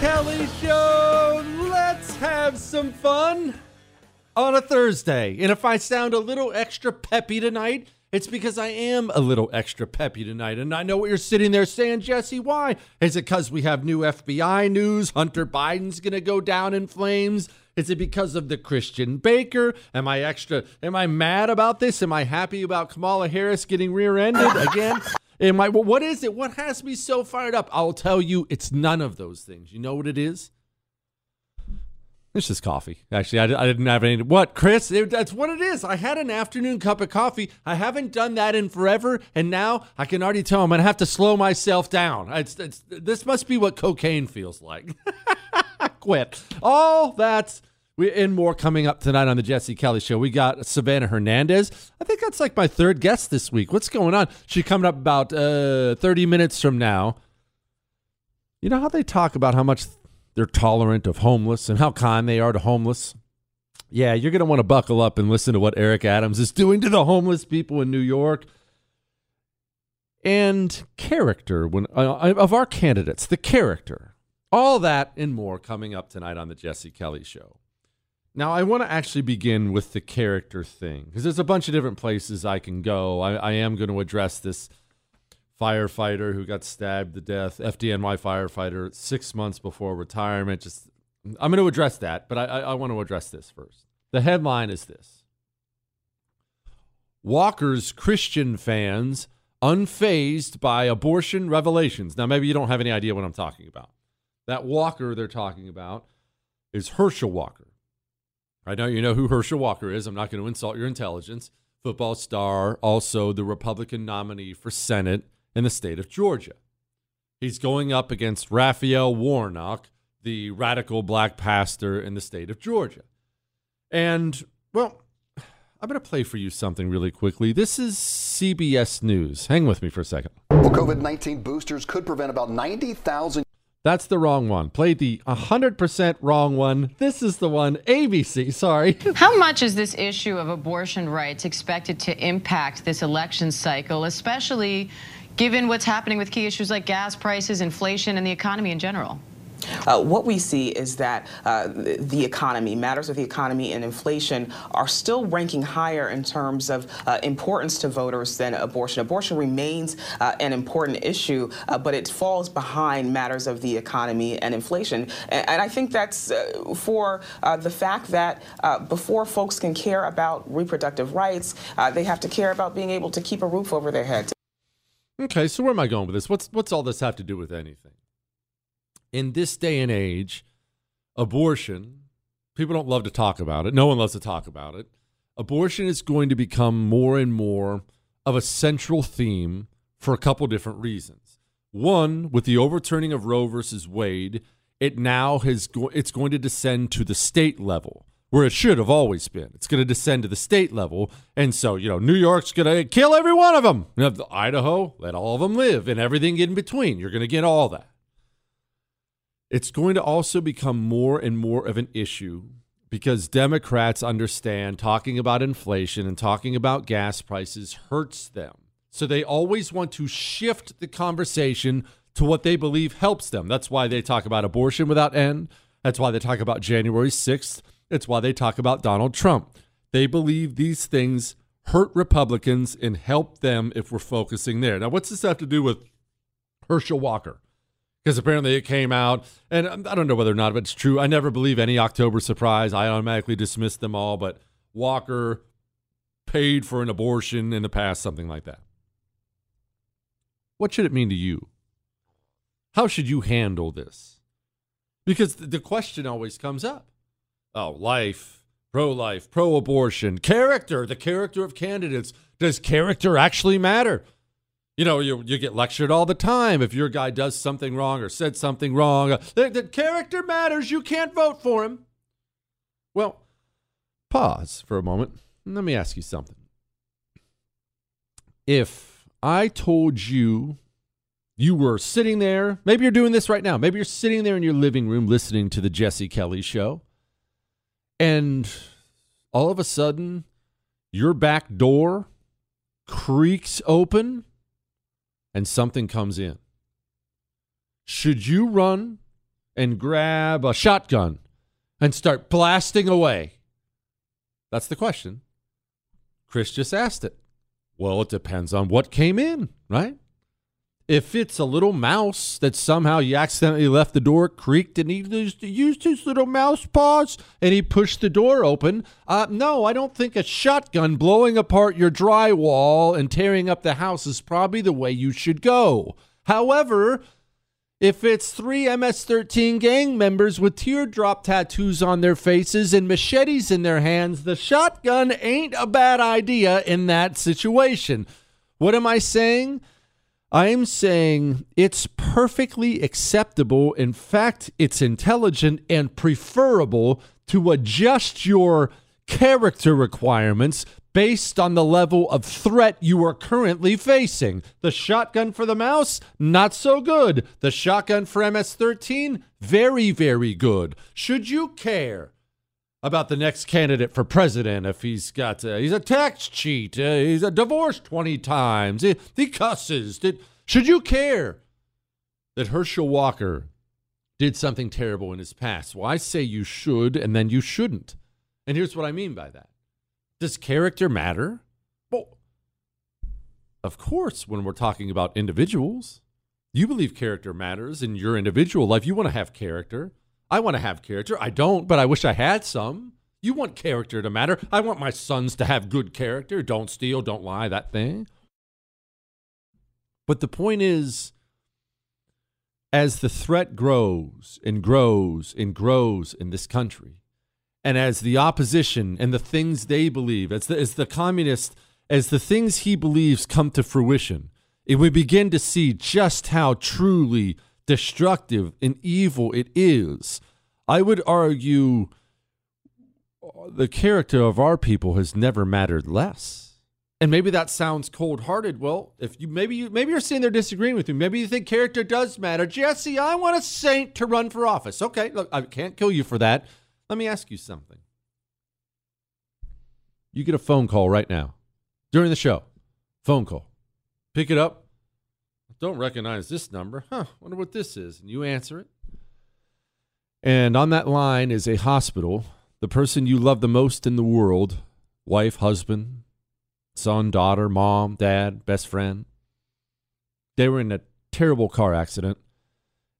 Kelly Show. Let's have some fun on a Thursday. And if I sound a little extra peppy tonight, it's because I am a little extra peppy tonight. And I know what you're sitting there saying, Jesse, why? Is it because we have new FBI news? Hunter Biden's going to go down in flames? Is it because of the Christian Baker? Am I extra? Am I mad about this? Am I happy about Kamala Harris getting rear-ended again? Am I? What is it? What has me so fired up? I'll tell you, it's none of those things. You know what it is? It's just coffee. Actually, I, I didn't have any. What, Chris? It- that's what it is. I had an afternoon cup of coffee. I haven't done that in forever, and now I can already tell I'm gonna have to slow myself down. It's, it's, this must be what cocaine feels like. Quit. All that's we and more coming up tonight on the Jesse Kelly Show. We got Savanah Hernandez. I think that's like my third guest this week. What's going on? She coming up about uh, 30 minutes from now. You know how they talk about how much they're tolerant of homeless and how kind they are to homeless? Yeah, you're going to want to buckle up and listen to what Eric Adams is doing to the homeless people in New York. And character when uh, of our candidates, the character. All that and more coming up tonight on the Jesse Kelly show. Now, I want to actually begin with the character thing because there's a bunch of different places I can go. I, I am going to address this firefighter who got stabbed to death, FDNY firefighter, six months before retirement. Just, I'm going to address that, but I, I, I want to address this first. The headline is this Walker's Christian fans unfazed by abortion revelations. Now, maybe you don't have any idea what I'm talking about. That Walker they're talking about is Herschel Walker. I know you know who Herschel Walker is. I'm not going to insult your intelligence. Football star, also the Republican nominee for Senate in the state of Georgia. He's going up against Raphael Warnock, the radical black pastor in the state of Georgia. And, well, I'm going to play for you something really quickly. This is CBS News. Hang with me for a second. Well, COVID 19 boosters could prevent about 90,000. That's the wrong one. Played the 100% wrong one. This is the one. ABC, sorry. How much is this issue of abortion rights expected to impact this election cycle, especially given what's happening with key issues like gas prices, inflation, and the economy in general? Uh, what we see is that uh, the economy, matters of the economy and inflation are still ranking higher in terms of uh, importance to voters than abortion. Abortion remains uh, an important issue, uh, but it falls behind matters of the economy and inflation. And, and I think that's for the fact that before folks can care about reproductive rights, they have to care about being able to keep a roof over their head. Okay, so where am I going with this? What's what's all this have to do with anything? In this day and age, abortion, people don't love to talk about it. No one loves to talk about it. Abortion is going to become more and more of a central theme for a couple different reasons. One, with the overturning of Roe versus Wade, it now has go- it's going to descend to the state level where it should have always been. It's going to descend to the state level, and so you know New York's going to kill every one of them. You know, Idaho, let all of them live, and everything in between. You're going to get all that. It's going to also become more and more of an issue because Democrats understand talking about inflation and talking about gas prices hurts them. So they always want to shift the conversation to what they believe helps them. That's why they talk about abortion without end. That's why they talk about January 6th. It's why they talk about Donald Trump. They believe these things hurt Republicans and help them if we're focusing there. Now, what's this have to do with Herschel Walker? Because apparently it came out, and I don't know whether or not it's true. I never believe any October surprise. I automatically dismiss them all, but Walker paid for an abortion in the past, something like that. What should it mean to you? How should you handle this? Because the question always comes up oh, life, pro life, pro abortion, character, the character of candidates. Does character actually matter? You know, you, you get lectured all the time if your guy does something wrong or said something wrong. The, the character matters. You can't vote for him. Well, pause for a moment. Let me ask you something. If I told you you were sitting there, maybe you're doing this right now, maybe you're sitting there in your living room listening to the Jesse Kelly show, and all of a sudden your back door creaks open and something comes in. Should you run and grab a shotgun and start blasting away? That's the question. Chris just asked it. Well, it depends on what came in, right? If it's a little mouse that somehow you accidentally left the door creaked and he used his little mouse paws and he pushed the door open, uh, no, I don't think a shotgun blowing apart your drywall and tearing up the house is probably the way you should go. However, if it's three MS 13 gang members with teardrop tattoos on their faces and machetes in their hands, the shotgun ain't a bad idea in that situation. What am I saying? I'm saying it's perfectly acceptable. In fact, it's intelligent and preferable to adjust your character requirements based on the level of threat you are currently facing. The shotgun for the mouse, not so good. The shotgun for MS 13, very, very good. Should you care? About the next candidate for president if he's got uh, he's a tax cheat, uh, he's a divorced 20 times, he, he cusses. Did, should you care that Herschel Walker did something terrible in his past? Well, I say you should and then you shouldn't. And here's what I mean by that. Does character matter? Well, of course, when we're talking about individuals, you believe character matters in your individual life. You want to have character. I want to have character. I don't, but I wish I had some. You want character to matter. I want my sons to have good character. Don't steal, don't lie, that thing. But the point is, as the threat grows and grows and grows in this country, and as the opposition and the things they believe, as the, as the communist, as the things he believes come to fruition, and we begin to see just how truly destructive and evil it is, I would argue the character of our people has never mattered less. And maybe that sounds cold-hearted. Well, if you maybe you maybe you're sitting there disagreeing with me. Maybe you think character does matter. Jesse, I want a saint to run for office. Okay, look, I can't kill you for that. Let me ask you something. You get a phone call right now during the show. Phone call. Pick it up. Don't recognize this number. Huh, wonder what this is. And you answer it. And on that line is a hospital. The person you love the most in the world wife, husband, son, daughter, mom, dad, best friend. They were in a terrible car accident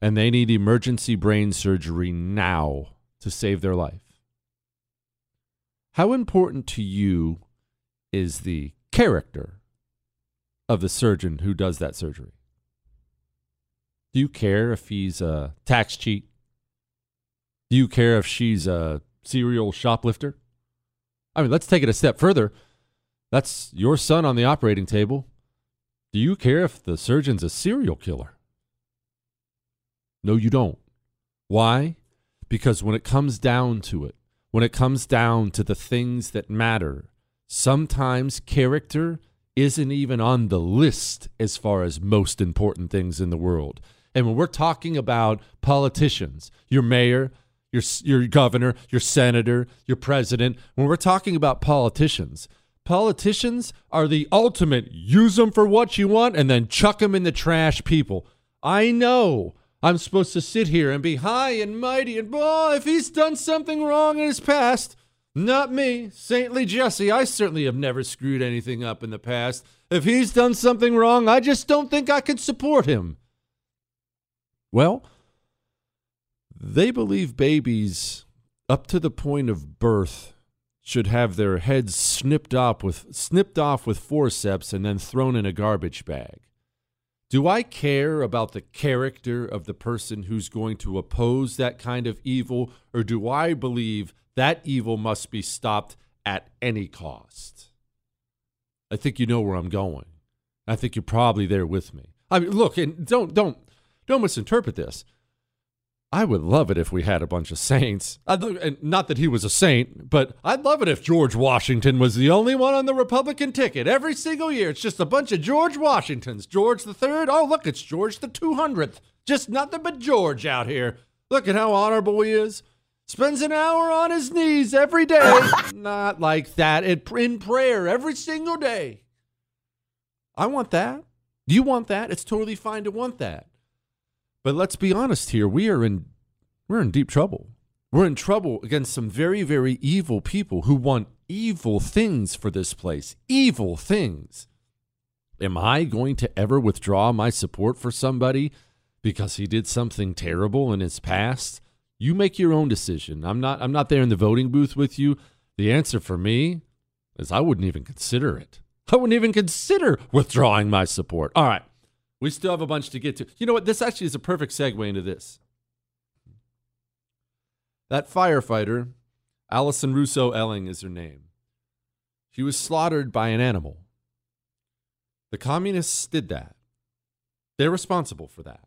and they need emergency brain surgery now to save their life. How important to you is the character of the surgeon who does that surgery? Do you care if he's a tax cheat? Do you care if she's a serial shoplifter? I mean, let's take it a step further. That's your son on the operating table. Do you care if the surgeon's a serial killer? No, you don't. Why? Because when it comes down to it, when it comes down to the things that matter, sometimes character isn't even on the list as far as most important things in the world. And when we're talking about politicians, your mayor, your, your governor, your senator, your president, when we're talking about politicians, Politicians are the ultimate use them for what you want and then chuck them in the trash people. I know I'm supposed to sit here and be high and mighty and, oh, if he's done something wrong in his past, not me, saintly Jesse. I certainly have never screwed anything up in the past. If he's done something wrong, I just don't think I can support him. Well, they believe babies up to the point of birth should have their heads snipped off with snipped off with forceps and then thrown in a garbage bag. Do I care about the character of the person who's going to oppose that kind of evil, or do I believe that evil must be stopped at any cost? I think you know where I'm going. I think you're probably there with me. I mean, look, and don't don't don't misinterpret this. I would love it if we had a bunch of saints. and not that he was a saint, but I'd love it if George Washington was the only one on the Republican ticket every single year. It's just a bunch of George Washingtons. George the Third. Oh, look, it's George the 200th. Just nothing but George out here. Look at how honorable he is. Spends an hour on his knees every day. not like that. in prayer every single day. I want that. Do you want that? It's totally fine to want that. But let's be honest here. We are in we're in deep trouble. We're in trouble against some very, very evil people who want evil things for this place. Evil things. Am I going to ever withdraw my support for somebody because he did something terrible in his past? You make your own decision. I'm not I'm not there in the voting booth with you. The answer for me is I wouldn't even consider it. I wouldn't even consider withdrawing my support. All right. We still have a bunch to get to. You know what? This actually is a perfect segue into this. That firefighter, Alison Russo Elling is her name. She was slaughtered by an animal. The communists did that. They're responsible for that.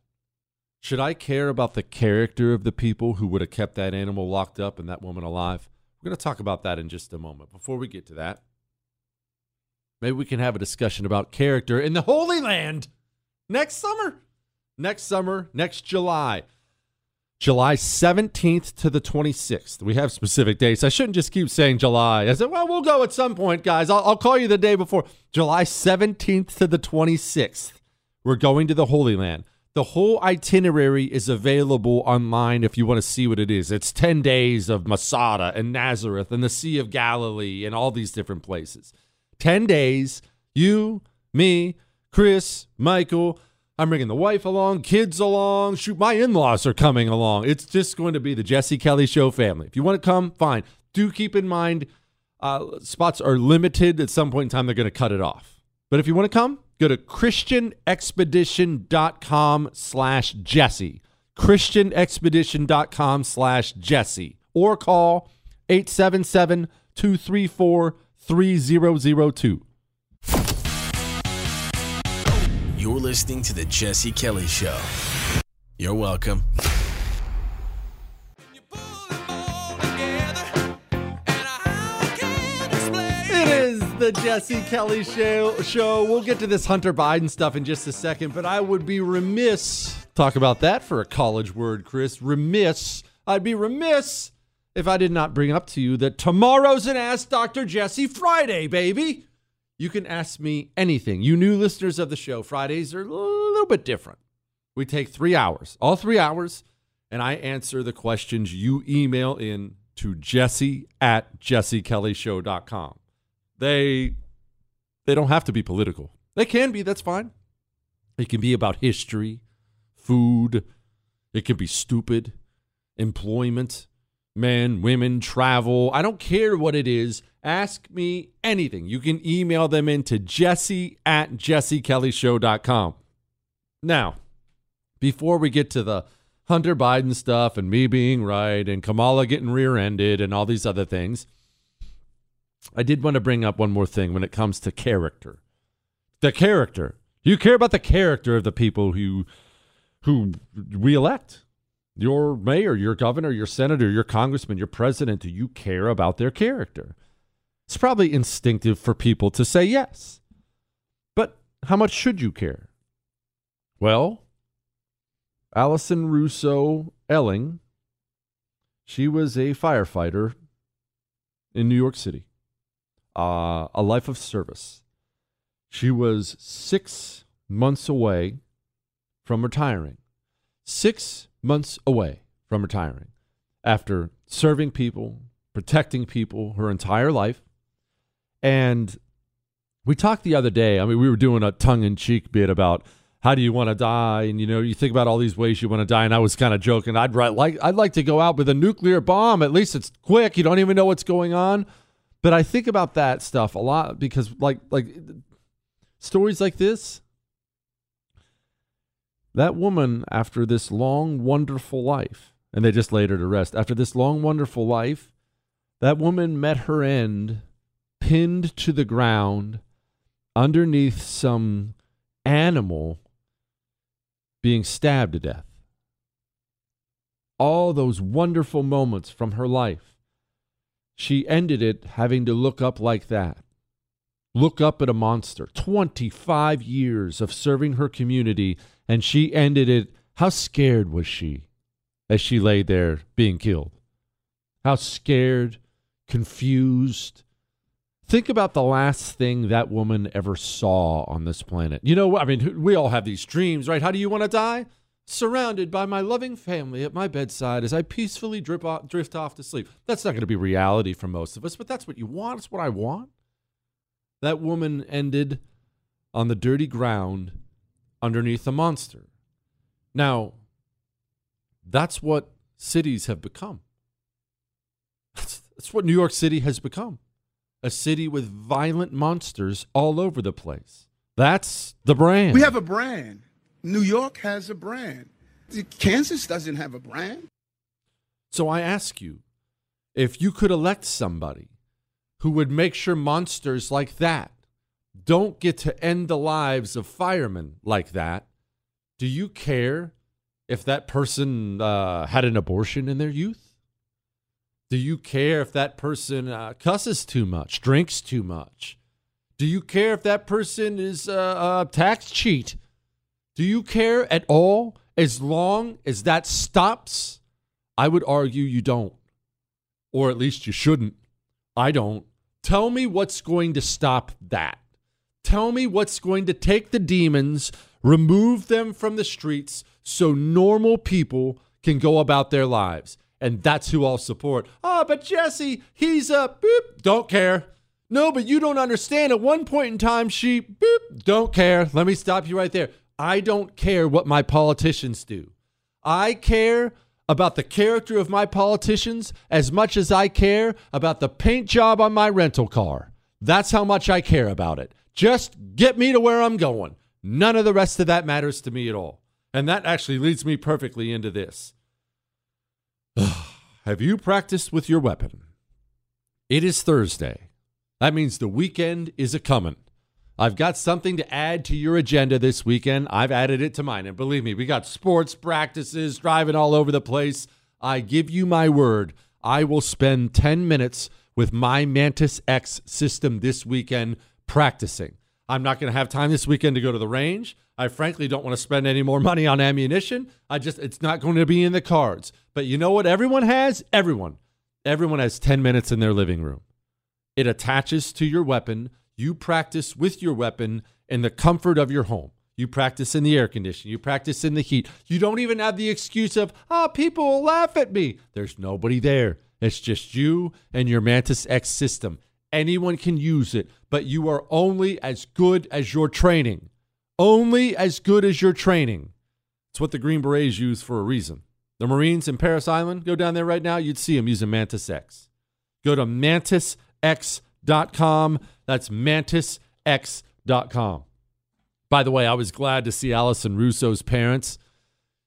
Should I care about the character of the people who would have kept that animal locked up and that woman alive? We're going to talk about that in just a moment. Before we get to that, maybe we can have a discussion about character in the Holy Land next summer. Next summer, next July. July 17th to the 26th. We have specific dates. I shouldn't just keep saying July. I said, well, we'll go at some point, guys. I'll, I'll call you the day before. July 17th to the 26th. We're going to the Holy Land. The whole itinerary is available online if you want to see what it is. It's 10 days of Masada and Nazareth and the Sea of Galilee and all these different places. 10 days, you, me, Chris, Michael. I'm bringing the wife along, kids along. Shoot, my in laws are coming along. It's just going to be the Jesse Kelly Show family. If you want to come, fine. Do keep in mind, uh, spots are limited. At some point in time, they're going to cut it off. But if you want to come, go to christianexpedition.com slash Jesse. christianexpedition.com slash Jesse. Or call 877 234 3002. You're listening to The Jesse Kelly Show. You're welcome. It is the Jesse Kelly show, show. We'll get to this Hunter Biden stuff in just a second, but I would be remiss. Talk about that for a college word, Chris. Remiss. I'd be remiss if I did not bring up to you that tomorrow's an Ask Dr. Jesse Friday, baby. You can ask me anything. You new listeners of the show, Fridays are a little bit different. We take three hours, all three hours, and I answer the questions you email in to jesse at jessekellyshow.com. They they don't have to be political. They can be, that's fine. It can be about history, food, it can be stupid, employment, men, women, travel. I don't care what it is. Ask me anything. You can email them into jesse at jessekellyshow.com. Now, before we get to the Hunter Biden stuff and me being right and Kamala getting rear ended and all these other things, I did want to bring up one more thing when it comes to character. The character. You care about the character of the people who who we elect? Your mayor, your governor, your senator, your congressman, your president, do you care about their character? It's probably instinctive for people to say yes. But how much should you care? Well, Alison Russo Elling, she was a firefighter in New York City, uh, a life of service. She was six months away from retiring. Six months away from retiring after serving people, protecting people her entire life. And we talked the other day, I mean, we were doing a tongue in cheek bit about how do you want to die? And you know, you think about all these ways you want to die. And I was kind of joking. I'd like I'd like to go out with a nuclear bomb. At least it's quick. You don't even know what's going on. But I think about that stuff a lot because like like stories like this. That woman, after this long, wonderful life, and they just laid her to rest. After this long, wonderful life, that woman met her end pinned to the ground underneath some animal being stabbed to death. All those wonderful moments from her life. She ended it having to look up like that. Look up at a monster. 25 years of serving her community, and she ended it. How scared was she as she lay there being killed? How scared, confused, Think about the last thing that woman ever saw on this planet. You know, I mean, we all have these dreams, right? How do you want to die? Surrounded by my loving family at my bedside as I peacefully off, drift off to sleep. That's not going to be reality for most of us, but that's what you want. It's what I want. That woman ended on the dirty ground underneath a monster. Now, that's what cities have become. That's, that's what New York City has become a city with violent monsters all over the place. That's the brand. We have a brand. New York has a brand. Kansas doesn't have a brand. So I ask you if you could elect somebody who would make sure monsters like that don't get to end the lives of firemen like that, do you care if that person uh, had an abortion in their youth? Do you care if that person uh, cusses too much, drinks too much? Do you care if that person is a tax cheat? Do you care at all? As long as that stops, I would argue you don't. Or at least you shouldn't. I don't. Tell me what's going to stop that. Tell me what's going to take the demons, remove them from the streets so normal people can go about their lives and that's who I'll support. Oh, but Jesse, he's a boop, don't care. No, but you don't understand. At one point in time, she boop, don't care. Let me stop you right there. I don't care what my politicians do. I care about the character of my politicians as much as I care about the paint job on my rental car. That's how much I care about it. Just get me to where I'm going. None of the rest of that matters to me at all. And that actually leads me perfectly into this. Have you practiced with your weapon? It is Thursday. That means the weekend is a coming. I've got something to add to your agenda this weekend. I've added it to mine. And believe me, we got sports practices, driving all over the place. I give you my word, I will spend 10 minutes with my Mantis X system this weekend practicing. I'm not going to have time this weekend to go to the range. I frankly don't want to spend any more money on ammunition. I just, it's not going to be in the cards. But you know what everyone has? Everyone. Everyone has 10 minutes in their living room. It attaches to your weapon. You practice with your weapon in the comfort of your home. You practice in the air conditioning. You practice in the heat. You don't even have the excuse of, oh, people will laugh at me. There's nobody there. It's just you and your Mantis X system. Anyone can use it, but you are only as good as your training. Only as good as your training. It's what the Green Berets use for a reason. The Marines in Parris Island, go down there right now, you'd see them using Mantis X. Go to mantisx.com. That's mantisx.com. By the way, I was glad to see Alison Russo's parents.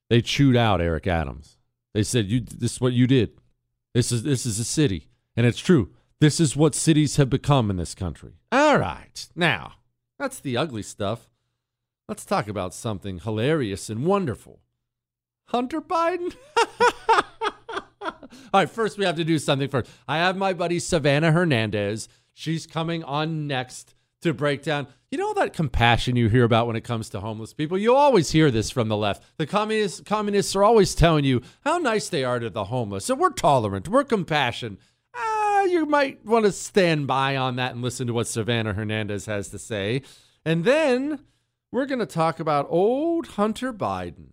They chewed out Eric Adams. They said, "You, this is what you did. This is this is a city, and it's true. This is what cities have become in this country." All right, now that's the ugly stuff. Let's talk about something hilarious and wonderful. Hunter Biden. All right, first we have to do something first. I have my buddy Savanah Hernandez. She's coming on next to break down. You know that compassion you hear about when it comes to homeless people? You always hear this from the left. The communists communists are always telling you how nice they are to the homeless. And we're tolerant, we're compassionate. Ah, you might want to stand by on that and listen to what Savanah Hernandez has to say. And then we're going to talk about old Hunter Biden,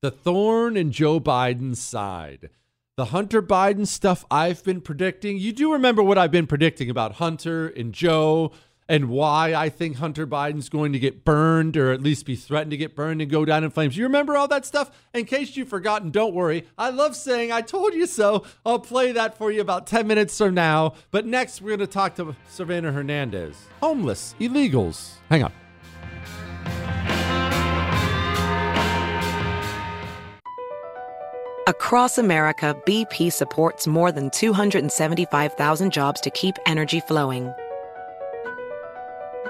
the thorn in Joe Biden's side. The Hunter Biden stuff I've been predicting. You do remember what I've been predicting about Hunter and Joe and why I think Hunter Biden's going to get burned or at least be threatened to get burned and go down in flames. You remember all that stuff? In case you've forgotten, don't worry. I love saying I told you so. I'll play that for you about 10 minutes from now. But next, we're going to talk to Savanah Hernandez. Homeless, illegals. Hang on. Across America, BP supports more than 275,000 jobs to keep energy flowing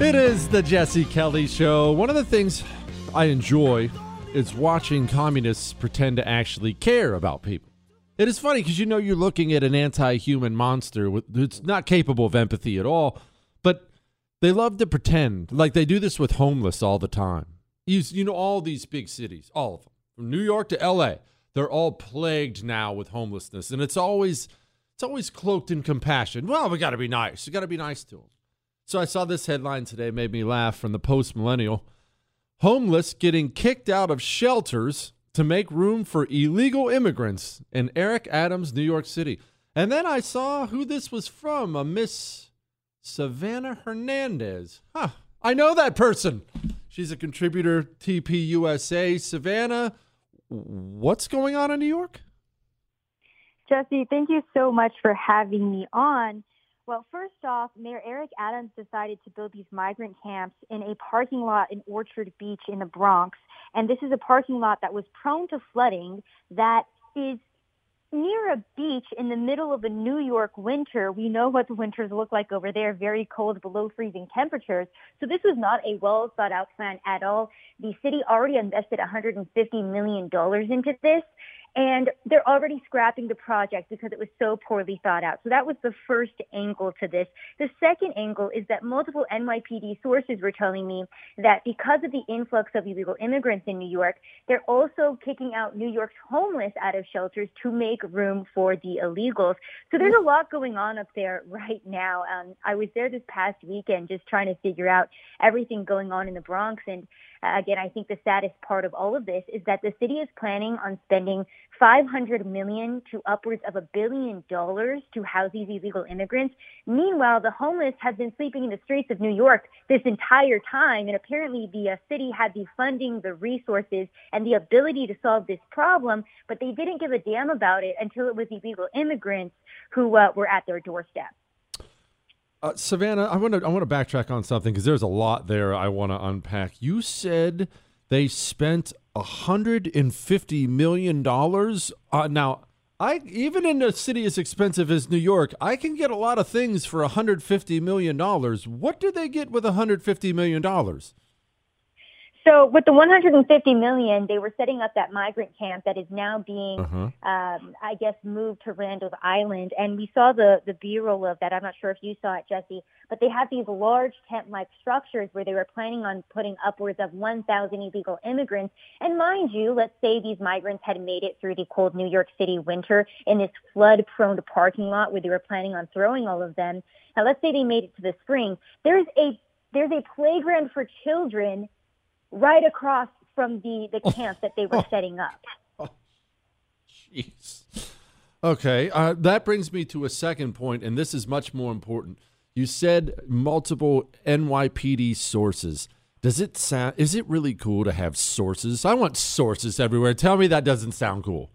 It is the Jesse Kelly Show. One of the things I enjoy is watching communists pretend to actually care about people. It is funny because you know you're looking at an anti human monster who's not capable of empathy at all, but they love to pretend like they do this with homeless all the time. You, you know, all these big cities, all of them, from New York to LA, they're all plagued now with homelessness. And it's always, it's always cloaked in compassion. Well, we got to be nice. We got to be nice to them. So I saw this headline today, made me laugh from the post millennial. Homeless getting kicked out of shelters to make room for illegal immigrants in Eric Adams, New York City. And then I saw who this was from, a Miss Savanah Hernandez. Huh. I know that person. She's a contributor TP USA. Savanah, what's going on in New York? Jesse, thank you so much for having me on. Well, first off, Mayor Eric Adams decided to build these migrant camps in a parking lot in Orchard Beach in the Bronx. And this is a parking lot that was prone to flooding that is near a beach in the middle of a New York winter. We know what the winters look like over there, very cold, below freezing temperatures. So this was not a well thought out plan at all. The city already invested $150 million into this and they're already scrapping the project because it was so poorly thought out. So that was the first angle to this. The second angle is that multiple NYPD sources were telling me that because of the influx of illegal immigrants in New York, they're also kicking out New York's homeless out of shelters to make room for the illegals. So there's a lot going on up there right now. Um, I was there this past weekend just trying to figure out everything going on in the Bronx and again, I think the saddest part of all of this is that the city is planning on spending 500 million to upwards of a billion dollars to house these illegal immigrants. Meanwhile, the homeless have been sleeping in the streets of New York this entire time, and apparently the uh, city had the funding, the resources, and the ability to solve this problem, but they didn't give a damn about it until it was illegal immigrants who uh, were at their doorstep. Uh, Savanah, I want to I want to backtrack on something because there's a lot there I want to unpack. You said they spent hundred and fifty million dollars. Uh, now, I even in a city as expensive as New York, I can get a lot of things for hundred fifty million dollars. What did they get with hundred fifty million dollars? So with the 150 million, they were setting up that migrant camp that is now being, uh-huh. um, I guess, moved to Randall's Island. And we saw the the B-roll of that. I'm not sure if you saw it, Jesse, but they have these large tent-like structures where they were planning on putting upwards of 1,000 illegal immigrants. And mind you, let's say these migrants had made it through the cold New York City winter in this flood-prone parking lot where they were planning on throwing all of them. Now, let's say they made it to the spring. There's a there's a playground for children right across from the, the camp that they were setting up. Jeez. Okay, uh, that brings me to a second point, and this is much more important. You said multiple NYPD sources. Does it sound? Is it really cool to have sources? I want sources everywhere. Tell me that doesn't sound cool.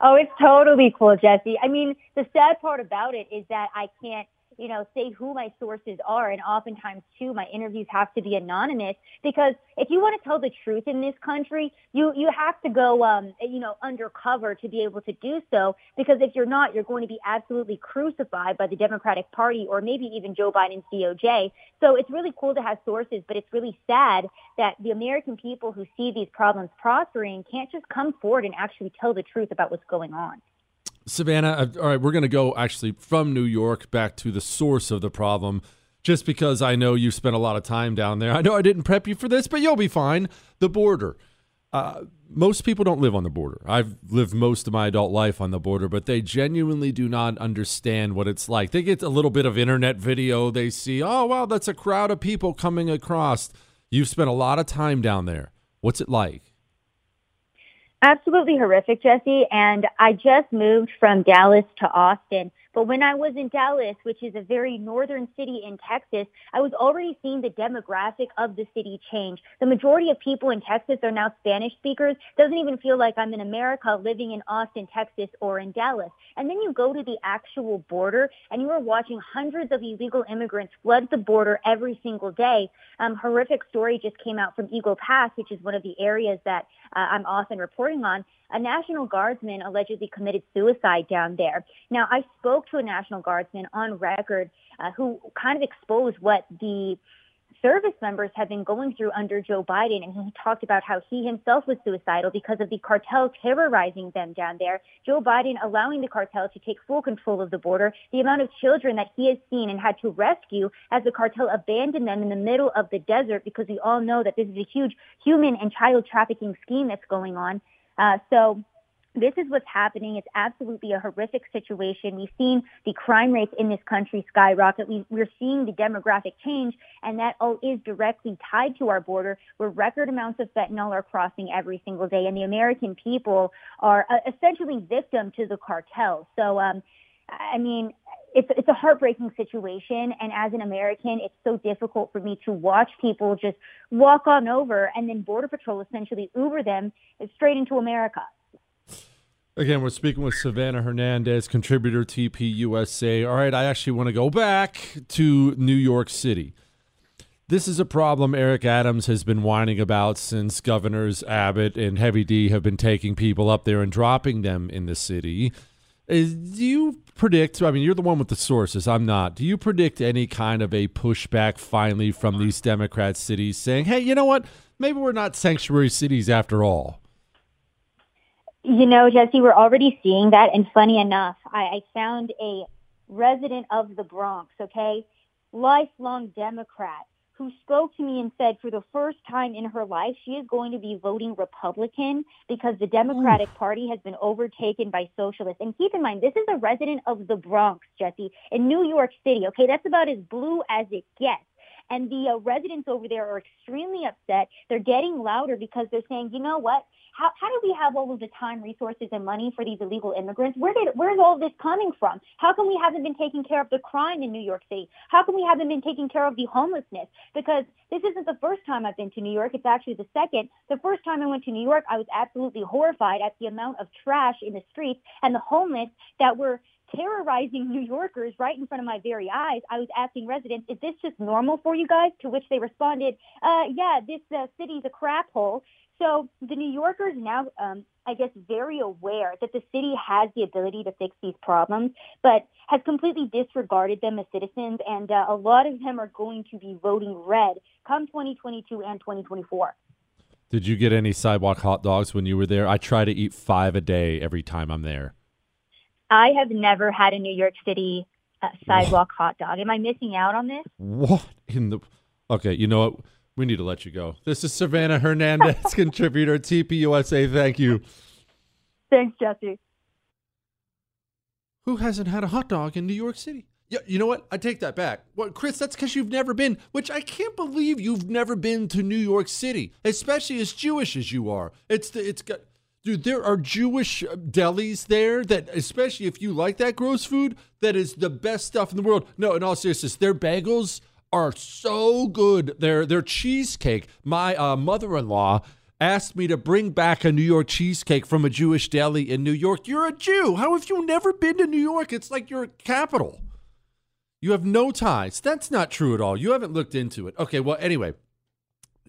Oh, it's totally cool, Jesse. I mean, the sad part about it is that I can't you know, say who my sources are. And oftentimes too, my interviews have to be anonymous because if you want to tell the truth in this country, you, you have to go, um, you know, undercover to be able to do so. Because if you're not, you're going to be absolutely crucified by the Democratic Party or maybe even Joe Biden's DOJ. So it's really cool to have sources, but it's really sad that the American people who see these problems prospering can't just come forward and actually tell the truth about what's going on. Savanah, uh, all right, we're going to go actually from New York back to the source of the problem just because I know you've spent a lot of time down there. I know I didn't prep you for this, but you'll be fine. The border. Uh, most people don't live on the border. I've lived most of my adult life on the border, but they genuinely do not understand what it's like. They get a little bit of internet video. They see, oh, wow, that's a crowd of people coming across. You've spent a lot of time down there. What's it like? Absolutely horrific, Jesse. And I just moved from Dallas to Austin. But when I was in Dallas, which is a very northern city in Texas, I was already seeing the demographic of the city change. The majority of people in Texas are now Spanish speakers. Doesn't even feel like I'm in America living in Austin, Texas or in Dallas. And then you go to the actual border and you are watching hundreds of illegal immigrants flood the border every single day. Um, horrific story just came out from Eagle Pass, which is one of the areas that uh, I'm often reporting on a National Guardsman allegedly committed suicide down there. Now, I spoke to a National Guardsman on record uh, who kind of exposed what the service members have been going through under Joe Biden. And he talked about how he himself was suicidal because of the cartel terrorizing them down there. Joe Biden allowing the cartel to take full control of the border. The amount of children that he has seen and had to rescue as the cartel abandoned them in the middle of the desert because we all know that this is a huge human and child trafficking scheme that's going on. Uh, so this is what's happening. It's absolutely a horrific situation. We've seen the crime rates in this country skyrocket. We, are seeing the demographic change, and that all is directly tied to our border, where record amounts of fentanyl are crossing every single day, and the American people are uh, essentially victim to the cartel. So, um, I mean, it's it's a heartbreaking situation and as an American it's so difficult for me to watch people just walk on over and then border patrol essentially Uber them straight into America. Again, we're speaking with Savanah Hernandez, contributor TPUSA. All right, I actually want to go back to New York City. This is a problem Eric Adams has been whining about since governors Abbott and Heavy D have been taking people up there and dropping them in the city. Is, do you predict? I mean, you're the one with the sources. I'm not. Do you predict any kind of a pushback finally from these Democrat cities saying, "Hey, you know what? Maybe we're not sanctuary cities after all." You know, Jesse, we're already seeing that. And funny enough, I, I found a resident of the Bronx. Okay, lifelong Democrat who spoke to me and said for the first time in her life, she is going to be voting Republican because the Democratic Party has been overtaken by socialists. And keep in mind, this is a resident of the Bronx, Jesse, in New York City. Okay, that's about as blue as it gets. And the uh, residents over there are extremely upset. They're getting louder because they're saying, you know what? how, how do we have all of the time, resources, and money for these illegal immigrants? Where did where's all this coming from? How come we haven't been taking care of the crime in New York City? How come we haven't been taking care of the homelessness? Because this isn't the first time I've been to New York. It's actually the second. The first time I went to New York, I was absolutely horrified at the amount of trash in the streets and the homeless that were terrorizing New Yorkers right in front of my very eyes. I was asking residents, is this just normal for you guys? To which they responded, uh, yeah, this uh, city's a crap hole. So the New Yorkers now, um, I guess, very aware that the city has the ability to fix these problems, but has completely disregarded them as citizens, and uh, a lot of them are going to be voting red come 2022 and 2024. Did you get any sidewalk hot dogs when you were there? I try to eat five a day every time I'm there. I have never had a New York City uh, sidewalk hot dog. Am I missing out on this? What in the? Okay, you know what? We need to let you go. This is Savanah Hernandez, contributor TPUSA. Thank you. Thanks, Jesse. Who hasn't had a hot dog in New York City? Yeah, you know what? I take that back. Well, Chris, that's because you've never been, which I can't believe you've never been to New York City, especially as Jewish as you are. It's the, it's got, dude. There are Jewish delis there that, especially if you like that gross food, that is the best stuff in the world. No, in all seriousness, their bagels are so good. Their their cheesecake. My uh, mother-in-law asked me to bring back a New York cheesecake from a Jewish deli in New York. You're a Jew. How have you never been to New York? It's like your capital. You have no ties. That's not true at all. You haven't looked into it. Okay, well, anyway.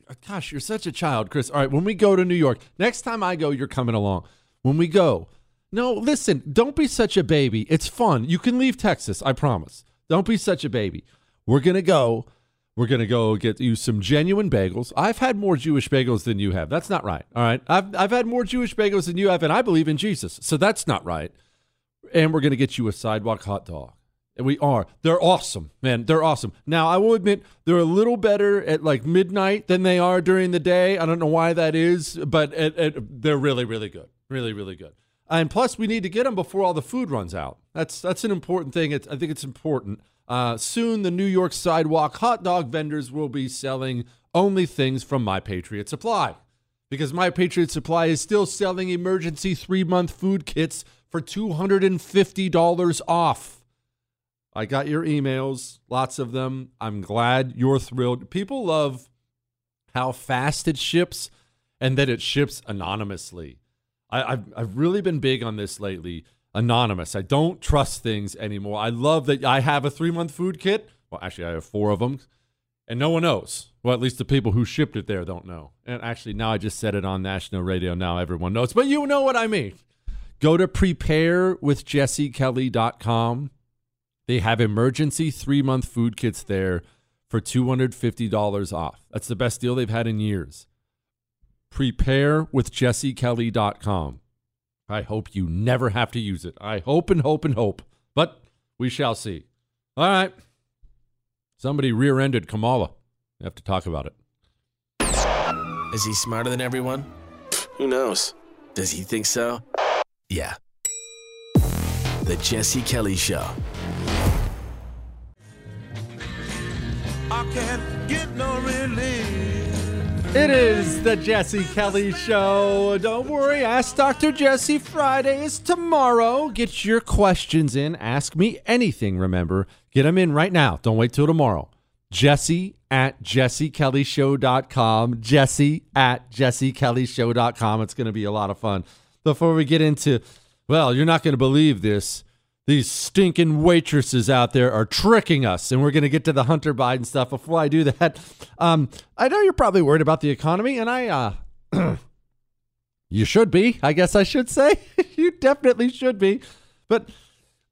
Uh, gosh, you're such a child, Chris. All right, when we go to New York, next time I go, you're coming along. When we go, no, listen, don't be such a baby. It's fun. You can leave Texas, I promise. Don't be such a baby. We're going to go. We're going to go get you some genuine bagels. I've had more Jewish bagels than you have. That's not right. All right. I've, I've had more Jewish bagels than you have, and I believe in Jesus. So that's not right. and we're going to get you a sidewalk hot dog. We are. They're awesome, man. They're awesome. Now, I will admit they're a little better at like midnight than they are during the day. I don't know why that is, but it, it, they're really, really good. Really, really good. And plus, we need to get them before all the food runs out. That's that's an important thing. It's, I think it's important. Uh, soon, the New York sidewalk hot dog vendors will be selling only things from My Patriot Supply because My Patriot Supply is still selling emergency three month food kits for $250 off. I got your emails, lots of them. I'm glad you're thrilled. People love how fast it ships and that it ships anonymously. I, have I've really been big on this lately. Anonymous. I don't trust things anymore. I love that I have a three month food kit. Well, actually, I have four of them, and no one knows. Well, at least the people who shipped it there don't know. And actually, now I just said it on national radio. Now everyone knows, but you know what I mean. Go to preparewithjessekelly.com they have emergency three month food kits there for $250 off. That's the best deal they've had in years. Preparewithjessekelly.com. I hope you never have to use it. I hope and hope and hope, but we shall see. All right. Somebody rear ended Kamala. We have to talk about it. Is he smarter than everyone? Who knows? Does he think so? Yeah. The Jesse Kelly Show. It is the Jesse Kelly Show. Don't worry, Ask Dr. Jesse Friday is tomorrow. Get your questions in. Ask me anything, remember. Get them in right now. Don't wait till tomorrow. Jesse at jessekellyshow.com. Jesse at jessekellyshow.com. It's going to be a lot of fun. Before we get into, well, you're not going to believe this these stinking waitresses out there are tricking us. And we're going to get to the Hunter Biden stuff. Before I do that, um, I know you're probably worried about the economy, and I, uh, you should be. I guess I should say you definitely should be. But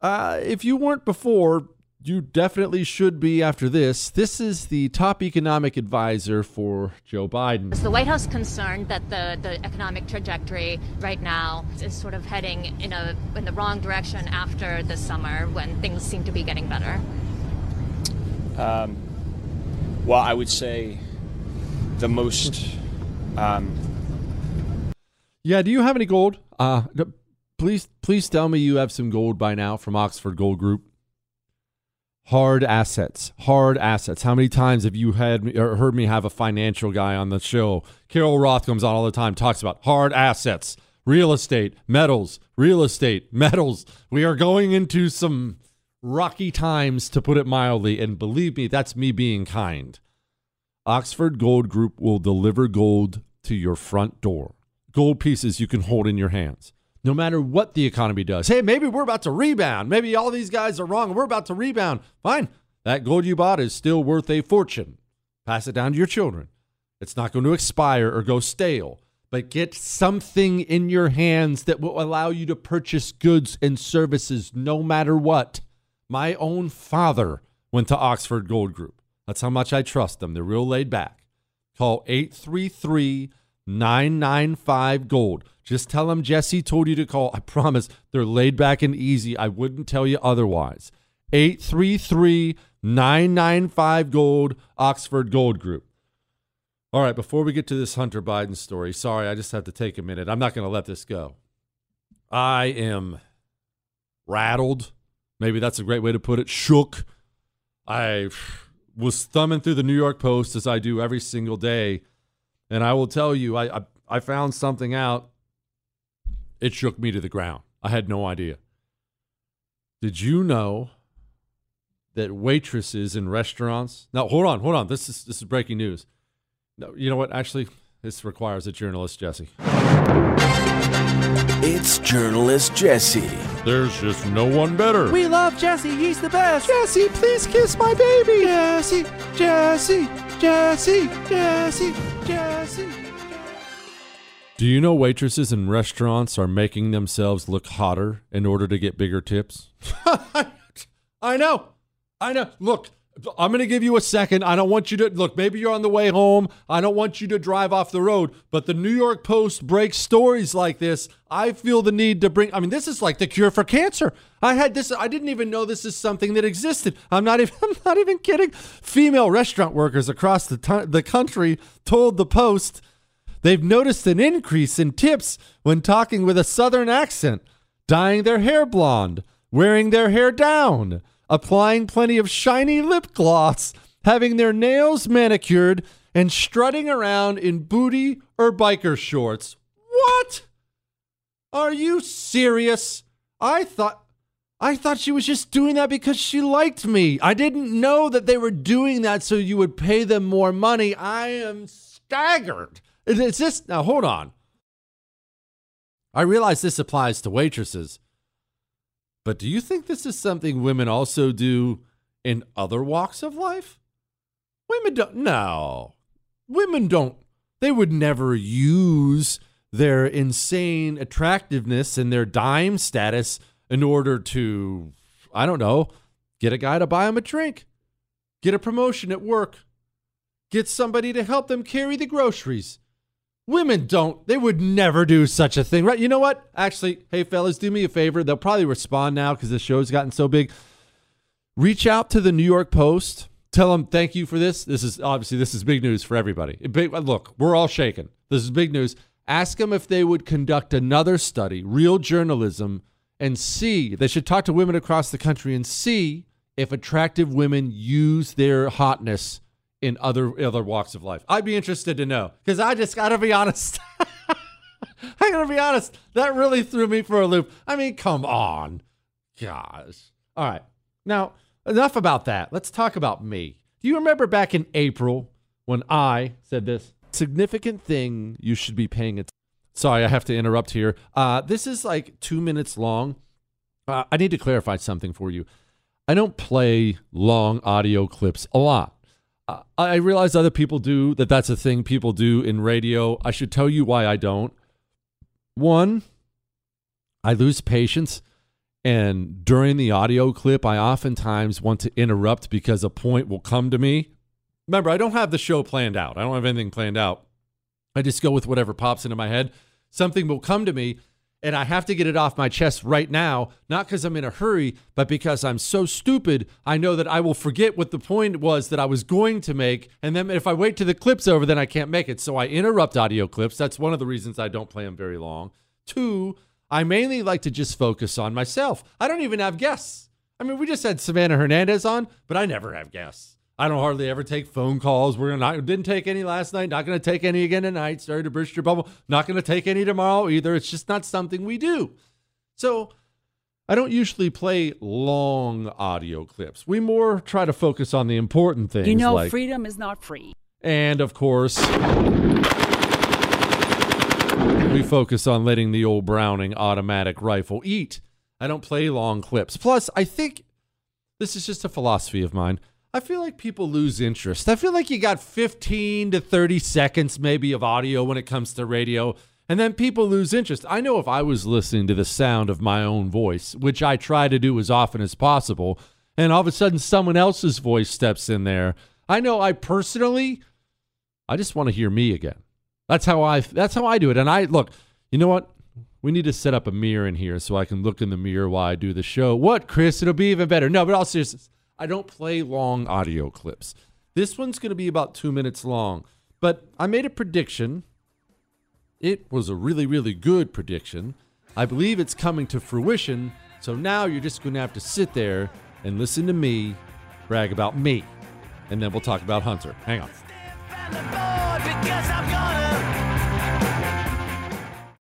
uh, if you weren't before, you definitely should be after this. This is the top economic advisor for Joe Biden. Is the White House concerned that the, the economic trajectory right now is sort of heading in a in the wrong direction after the summer when things seem to be getting better? Um, well, I would say the most. Um, yeah. Do you have any gold? Uh, please, please tell me you have some gold by now from Oxford Gold Group hard assets. Hard assets. How many times have you had or heard me have a financial guy on the show? Carol roth comes on all the time talks about hard assets real estate metals real estate metals. We are going into some rocky times to put it mildly and believe me that's me being kind. Oxford gold group will deliver gold to your front door. Gold pieces you can hold in your hands no matter what the economy does. Hey, maybe we're about to rebound. Maybe all these guys are wrong. We're about to rebound. Fine. That gold you bought is still worth a fortune. Pass it down to your children. It's not going to expire or go stale, but get something in your hands that will allow you to purchase goods and services no matter what. My own father went to Oxford Gold Group. That's how much I trust them. They're real laid back. Call 833 995 Gold. Just tell them Jesse told you to call. I promise they're laid back and easy. I wouldn't tell you otherwise. 833 995 Gold, Oxford Gold Group. All right, before we get to this Hunter Biden story, sorry, I just have to take a minute. I'm not going to let this go. I am rattled. Maybe that's a great way to put it. Shook. I was thumbing through the New York Post as I do every single day. And I will tell you, I, I, I found something out it shook me to the ground. I had no idea. Did you know that waitresses in restaurants? Now, hold on, hold on. This is this is breaking news. No, you know what? Actually, this requires a journalist, Jesse. It's journalist Jesse. There's just no one better. We love Jesse. He's the best. Jesse, please kiss my baby. Jesse, Jesse, Jesse, Jesse, Jesse. Do you know waitresses in restaurants are making themselves look hotter in order to get bigger tips? I know. I know. Look, I'm going to give you a second. I don't want you to look, maybe you're on the way home. I don't want you to drive off the road, but the New York Post breaks stories like this. I feel the need to bring I mean, this is like the cure for cancer. I had this I didn't even know this is something that existed. I'm not even I'm not even kidding. Female restaurant workers across the t- the country told the Post they've noticed an increase in tips when talking with a southern accent, dyeing their hair blonde, wearing their hair down applying plenty of shiny lip gloss, having their nails manicured, and strutting around in booty or biker shorts. What? Are you serious? I thought I thought she was just doing that because she liked me. I didn't know that they were doing that so you would pay them more money. I am staggered. It's just now hold on. I realize this applies to waitresses. But do you think this is something women also do in other walks of life? Women don't. No. Women don't. They would never use their insane attractiveness and their dime status in order to, I don't know, get a guy to buy them a drink, get a promotion at work, get somebody to help them carry the groceries, Women don't. They would never do such a thing, right? You know what? Actually, hey, fellas, do me a favor. They'll probably respond now because the show's gotten so big. Reach out to the New York Post. Tell them thank you for this. This is obviously this is big news for everybody. Big, look, we're all shaken. This is big news. Ask them if they would conduct another study, real journalism, and see. They should talk to women across the country and see if attractive women use their hotness in other other walks of life? I'd be interested to know because I just got to be honest. I gotta be honest. That really threw me for a loop. I mean, come on, gosh. All right, now enough about that. Let's talk about me. Do you remember back in April when I said this significant thing you should be paying attention? Sorry, I have to interrupt here. Uh, this is like two minutes long. Uh, I need to clarify something for you. I don't play long audio clips a lot. I realize other people do that. That's a thing people do in radio. I should tell you why I don't. One, I lose patience. And during the audio clip, I oftentimes want to interrupt because a point will come to me. Remember, I don't have the show planned out, I don't have anything planned out. I just go with whatever pops into my head. Something will come to me, and I have to get it off my chest right now, not because I'm in a hurry, but because I'm so stupid. I know that I will forget what the point was that I was going to make. And then if I wait till the clip's over, then I can't make it. So I interrupt audio clips. That's one of the reasons I don't play them very long. Two, I mainly like to just focus on myself. I don't even have guests. I mean, we just had Savanah Hernandez on, but I never have guests. I don't hardly ever take phone calls. We're not didn't take any last night. Not going to take any again tonight. Sorry to burst your bubble. Not going to take any tomorrow either. It's just not something we do. So I don't usually play long audio clips. We more try to focus on the important things. You know, like, freedom is not free. And of course, we focus on letting the old Browning automatic rifle eat. I don't play long clips. Plus, I think this is just a philosophy of mine. I feel like people lose interest. I feel like you got 15 to 30 seconds maybe of audio when it comes to radio, and then people lose interest. I know if I was listening to the sound of my own voice, which I try to do as often as possible, and all of a sudden someone else's voice steps in there, I know I personally I just want to hear me again. That's how I that's how I do it. And I look, you know what? We need to set up a mirror in here so I can look in the mirror while I do the show. What, Chris? It'll be even better. No, but all seriousness, I don't play long audio clips. This one's going to be about two minutes long, but I made a prediction. It was a really, really good prediction. I believe it's coming to fruition. So now you're just going to have to sit there and listen to me brag about me. And then we'll talk about Hunter. Hang on.